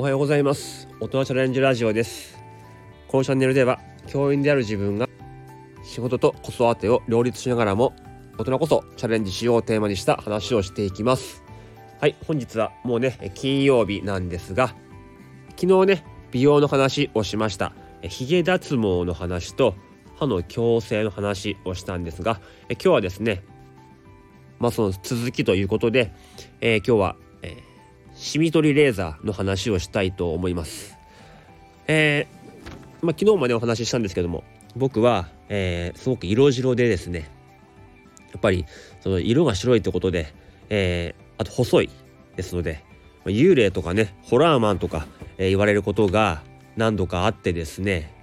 おはようございます。大人チャレンジラジオです。このチャンネルでは教員である自分が仕事と子育てを両立しながらも大人こそチャレンジしようをテーマにした話をしていきます。はい本日はもうね金曜日なんですが昨日ね美容の話をしました。髭脱毛の話と歯の矯正の話をしたんですが今日はですねまあその続きということで、えー、今日は、シミ取りレーザーの話をしたいと思います。えー、まあ、昨日までお話ししたんですけども僕は、えー、すごく色白でですねやっぱりその色が白いってことで、えー、あと細いですので幽霊とかねホラーマンとか、え、言われることが何度かあってですね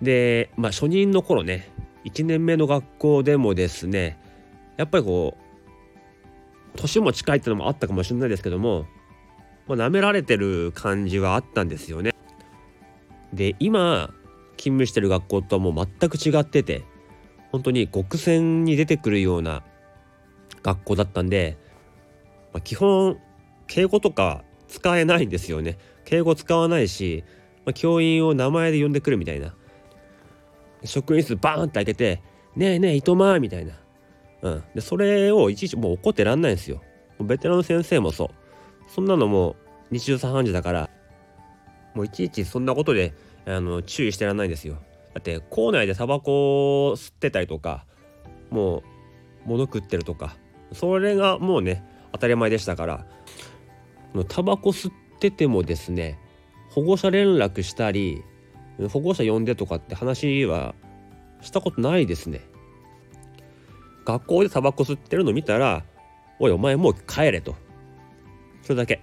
でまあ初任の頃ね1年目の学校でもですねやっぱりこう年も近いってのもあったかもしれないですけども、まあ、舐められてる感じはあったんですよね。で今勤務してる学校とはもう全く違ってて本当に極戦に出てくるような学校だったんで、まあ、基本敬語とか使えないんですよね。敬語使わないし、まあ、教員を名前で呼んでくるみたいな。職員室バーンって開けて「ねえねえ糸満」みたいなうん、でそれをいちいちもう怒ってらんないんですよ。ベテランの先生もそう。そんなのもう日中茶飯事だからもういちいちそんなことであの注意してらんないんですよ。だって校内でタバコを吸ってたりとかもう物食ってるとかそれがもうね当たり前でしたからタバコ吸っててもですね保護者連絡したり保護者呼んでとかって話はしたことないですね。学校でタバコ吸ってるの見たら、おい、お前もう帰れと。それだけ。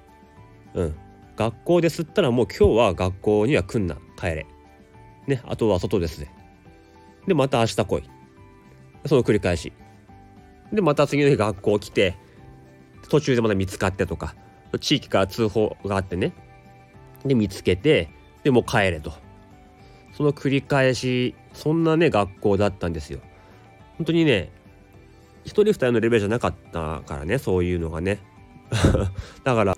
うん。学校で吸ったらもう今日は学校には来んな。帰れ。ね。あとは外ですね。で、また明日来い。その繰り返し。で、また次の日学校来て、途中でまた見つかってとか、地域から通報があってね。で、見つけて、で、もう帰れと。その繰り返し、そんなね、学校だったんですよ。本当にね、1人2人のレベルじゃなかったからねそういうのがね。だから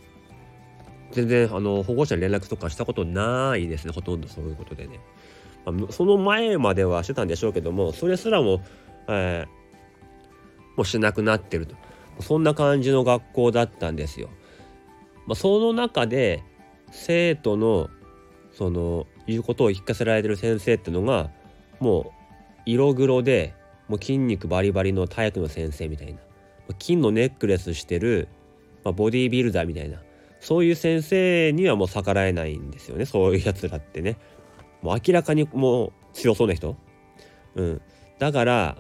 全然あの保護者に連絡とかしたことないですねほとんどそういうことでね、ま、その前まではしてたんでしょうけどもそれすらも、えー、もうしなくなってると。そんな感じの学校だったんですよ。まあ、その中で生徒のその言うことを聞かせられてる先生ってのがもう色黒でもう筋肉バリバリの体育の先生みたいな。金のネックレスしてる、まあ、ボディービルダーみたいな。そういう先生にはもう逆らえないんですよね。そういうやつらってね。もう明らかにもう強そうな人。うん。だから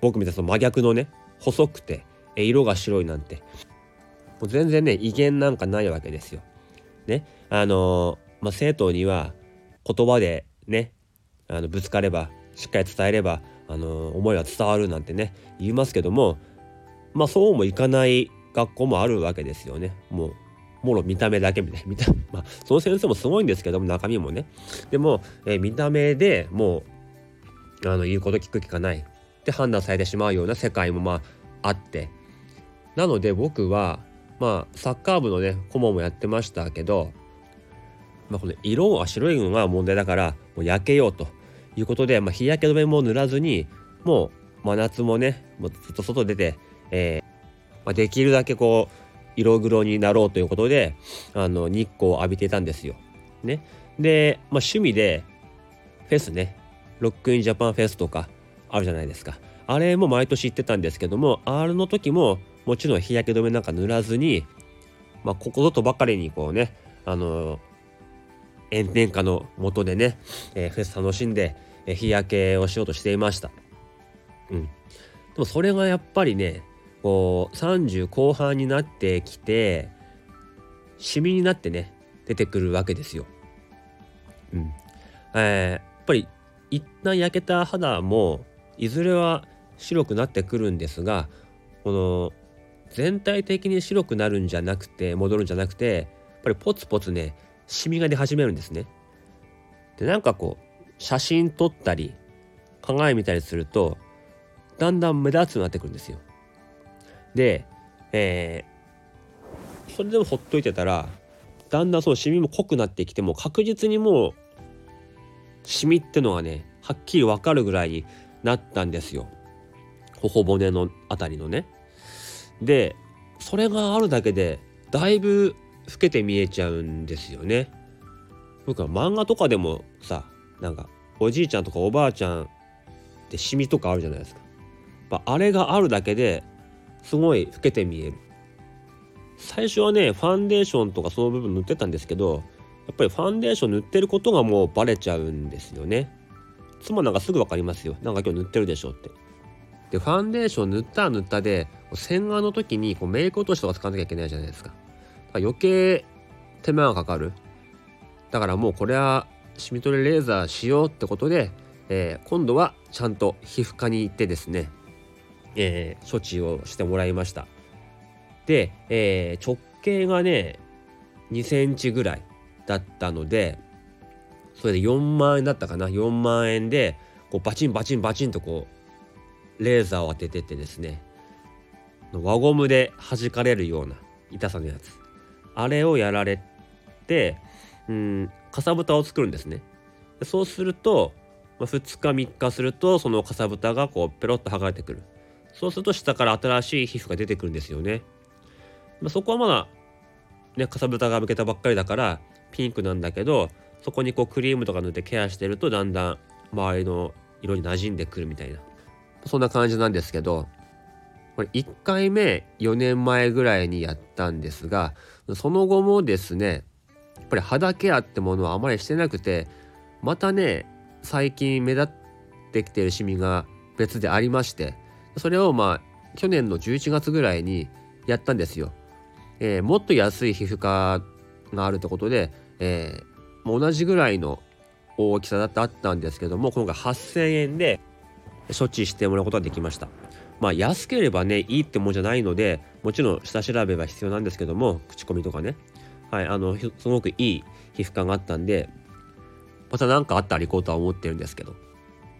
僕みたいな真逆のね細くて色が白いなんて。もう全然ね威厳なんかないわけですよ。ね。あのー、まあ、生徒には言葉でねあのぶつかればしっかり伝えればあの思いは伝わるなんてね言いますけどもまあそうもいかない学校もあるわけですよね。もうもろ見た目だけみたいな。見た、まあ、その先生もすごいんですけども中身もね。でも、えー、見た目でもうあの言うこと聞く聞かない。って判断されてしまうような世界もまああって。なので僕はまあサッカー部のね顧問もやってましたけど、まあ、この色が白いのが問題だからもう焼けようと。いうことで、まあ、日焼け止めも塗らずにもう真夏もねもうずっと外出て、えーまあ、できるだけこう色黒になろうということであの日光を浴びてたんですよ。ね、で、まあ、趣味でフェスねロックインジャパンフェスとかあるじゃないですか。あれも毎年行ってたんですけども R の時ももちろん日焼け止めなんか塗らずに、まあ、ここぞとばかりにこうねあの炎天下の下でね、えー、フェス楽しんで、えー、日焼けをしようとしていました。うん。でもそれがやっぱりね、こう30後半になってきて、シミになってね、出てくるわけですよ。うん。えー、やっぱり一旦焼けた肌もいずれは白くなってくるんですがこの全体的に白くなるんじゃなくて戻るんじゃなくてやっぱりポツポツねシミが出始めるんですね。でなんかこう写真撮ったり鏡見たりするとだんだん目立つようになってくるんですよ。で、えー、それでもほっといてたらだんだんそのシミも濃くなってきても確実にもうシミってのがねはっきり分かるぐらいになったんですよ頬骨のあたりのねでそれがあるだけでだいぶ老けて見えちゃうんですよね。僕は漫画とかでもさなんかおじいちゃんとかおばあちゃんってシミとかあるじゃないですか、まあ、あれがあるだけですごい老けて見える。最初はねファンデーションとかその部分塗ってたんですけどやっぱりファンデーション塗ってることがもうバレちゃうんですよね。妻なんかすぐ分かりますよ。なんか今日塗ってるでしょって。でファンデーション塗ったら塗ったで洗顔の時にこうメイク落としとか使わなきゃいけないじゃないですかか。余計手間がかかる。だからもうこれはシミ取りレーザーしようってことで、えー、今度はちゃんと皮膚科に行ってですね、えー、処置をしてもらいました。で、えー、直径がね2センチぐらいだったのでそれで4万円だったかな。4万円でこうバチンバチンバチンとこうレーザーを当ててってですね輪ゴムで弾かれるような痛さのやつ。あれをやられてうんかさぶたを作るんですね。そうすると、まあ、2日3日するとそのかさぶたがこうペロッと剥がれてくる。そうすると下から新しい皮膚が出てくるんですよね、まあ、そこはまだねかさぶたがむけたばっかりだからピンクなんだけどそこにこうクリームとか塗ってケアしてるとだんだん周りの色に馴染んでくるみたいな。そんな感じなんですけどこれ1回目4年前ぐらいにやったんですがその後もですねやっぱり肌ケアってものはあまりしてなくてまたね最近目立ってきてるシミが別でありましてそれをまあ去年の11月ぐらいにやったんですよ。えー、もっと安い皮膚科があるってことで、えー、同じぐらいの大きさだってあったんですけども今回8,000円で処置してもらうことができました。まあ安ければねいいってもんじゃないのでもちろん下調べは必要なんですけども口コミとかね。はいあのすごくいい皮膚科があったんでまた何かあったら行こうとは思ってるんですけど。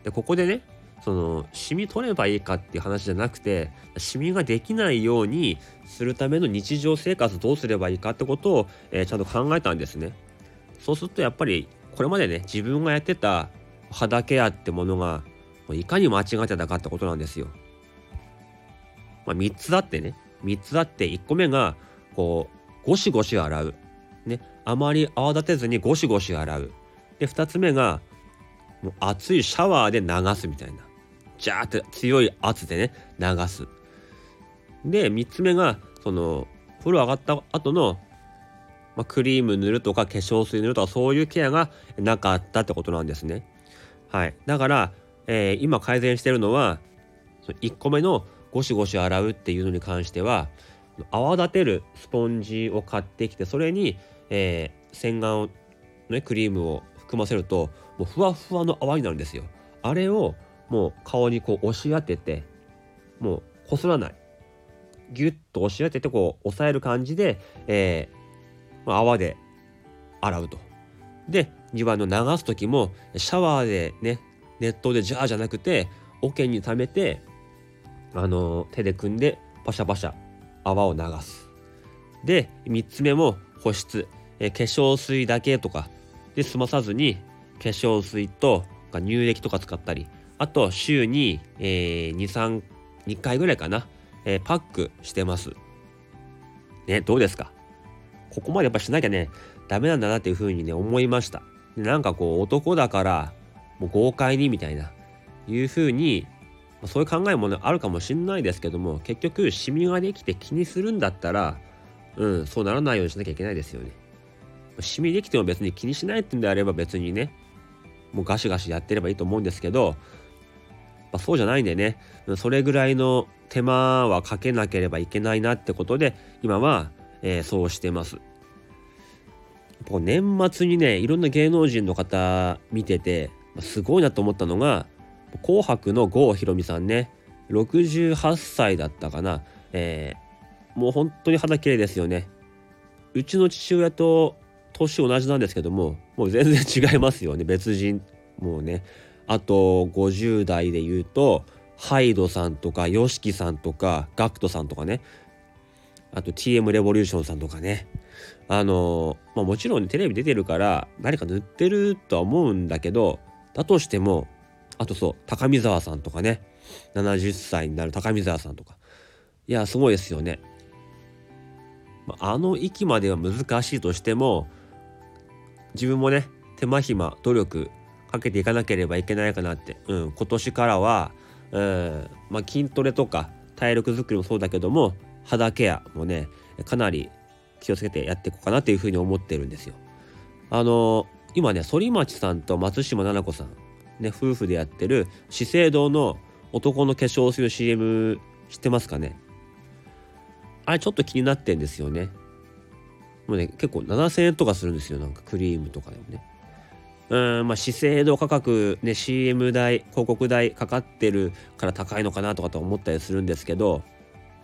でここでねそのシミ取ればいいかっていう話じゃなくてシミができないようにするための日常生活どうすればいいかってことを、えー、ちゃんと考えたんですね。そうするとやっぱりこれまでね自分がやってた肌ケアってものがいかに間違ってたかってことなんですよ。まあ、3つあってね。3つあって1個目がこうゴシゴシ洗う、ね、あまり泡立てずにゴシゴシ洗う。で2つ目がもう熱いシャワーで流すみたいな。ジャーって強い圧でね流す。で3つ目がその風呂上がった後のまあ、クリーム塗るとか化粧水塗るとかそういうケアがなかったってことなんですね。はい、だから、えー、今改善してるのは1個目のゴシゴシ洗うっていうのに関しては泡立てるスポンジを買ってきてそれに、えー、洗顔の、ね、クリームを含ませるともうふわふわの泡になるんですよ。あれをもう顔にこう押し当ててもうこすらないギュッと押し当ててこう押さえる感じで、えー、泡で洗うと。で2番の流す時もシャワーでね熱湯でジャーじゃなくて桶に溜めてあの手で組んでパシャパシャ泡を流す。で3つ目も保湿、え化粧水だけとかで済まさずに化粧水とか乳液とか使ったりあと週に、えー、23 2回ぐらいかな、えー、パックしてます。ねどうですか？ここまでやっぱしなきゃねダメなんだなっていうふうにね思いました。でなんかこう男だからもう豪快にみたいないうふうにそういう考えも、ね、あるかもしんないですけども結局シミができて気にするんだったらうんそうならないようにしなきゃいけないですよね。シミできても別に気にしないってんであれば別にねもうガシガシやってればいいと思うんですけど、まあ、そうじゃないんでねそれぐらいの手間はかけなければいけないなってことで今は、えー、そうしてます。年末にねいろんな芸能人の方見ててすごいなと思ったのが紅白の郷ひろみさんね。68歳だったかな、えー、もう本当に肌綺麗ですよね。うちの父親と年同じなんですけどももう全然違いますよね。別人もうね。あと50代で言うとハイドさんとか YOSHIKI さんとか GACKT さんとかね。あと TM レボリューションさんとかね。あのまあ、もちろん、ねテレビ出てるから誰か塗ってるとは思うんだけどだとしてもあとそう高見沢さんとかね70歳になる高見沢さんとかいやすごいですよね。あの域までは難しいとしても自分もね手間暇努力かけていかなければいけないかなって、うん、今年からは、うんまあ、筋トレとか体力づくりもそうだけども肌ケアもねかなり気をつけてやっていこうかなっていうふうに思ってるんですよ。あの今ね反町さんと松島菜々子さん、ね、夫婦でやってる資生堂の男の化粧水の CM 知ってますかね？あれちょっと気になってんですよね。もうね結構7,000円とかするんですよなんかクリームとかでもね。うんまあ資生堂価格ね CM 代広告代かかってるから高いのかなとかと思ったりするんですけど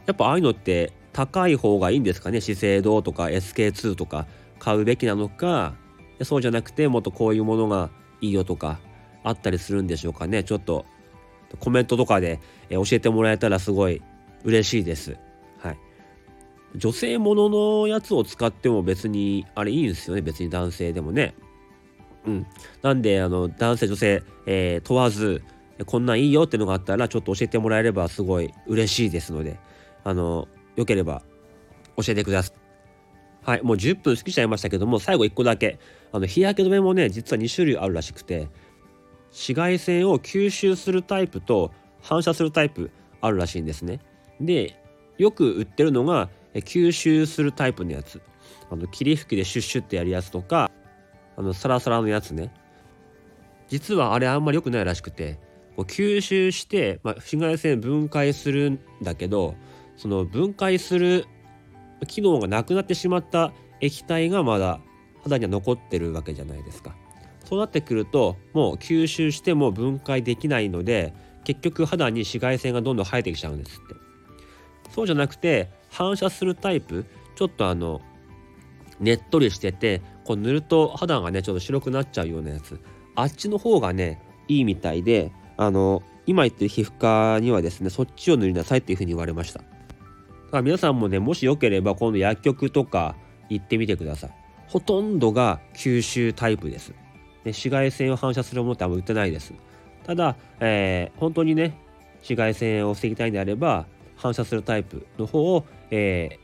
やっぱああいうのって高い方がいいんですかね？資生堂とか SK2 とか買うべきなのか？そうじゃなくてもっとこういうものがいいよとかあったりするんでしょうかねちょっとコメントとかで教えてもらえたらすごい嬉しいです。はい。女性もののやつを使っても別にあれいいんですよね別に男性でもね。うん。なんであの男性女性、えー、問わずこんなんいいよってのがあったらちょっと教えてもらえればすごい嬉しいですのであのよければ教えてください。はい、もう10分過ぎちゃいましたけども最後1個だけあの日焼け止めもね実は2種類あるらしくて紫外線を吸収するタイプと反射するタイプあるらしいんですね。でよく売ってるのが吸収するタイプのやつあの霧吹きでシュッシュってやるやつとかあのサラサラのやつね実はあれあんまり良くないらしくてこう吸収して、まあ、紫外線分解するんだけどその分解する機能がなくなってしまった液体がまだ肌には残ってるわけじゃないですか。そうなってくるともう吸収しても分解できないので結局肌に紫外線がどんどん生えてきちゃうんですって。そうじゃなくて反射するタイプちょっとあのねっとりしててこう塗ると肌がねちょっと白くなっちゃうようなやつ。あっちの方がねいいみたいであの今言ってる皮膚科にはですねそっちを塗りなさいっていうふうに言われました。だから皆さんもねもしよければ今度薬局とか行ってみてください。ほとんどが吸収タイプです。ね、紫外線を反射するものってあんま売ってないです。ただ、えー、本当にね、紫外線を防ぎたいんであれば、反射するタイプの方を、え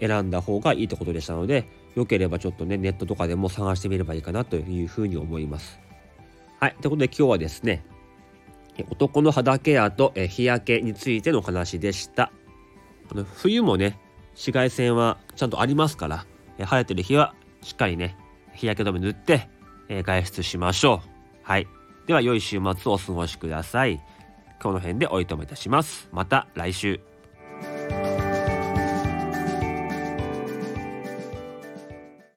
ー、選んだ方がいいってことでしたので、よければちょっとね、ネットとかでも探してみればいいかなというふうに思います。はい。ということで今日はですね、男の肌ケアと日焼けについての話でした。あの冬もね、紫外線はちゃんとありますから、晴れてる日はしっかりね、日焼け止め塗って、え外出しましょう。はい。では良い週末をお過ごしください。今日の辺でおいとめいたします。また来週。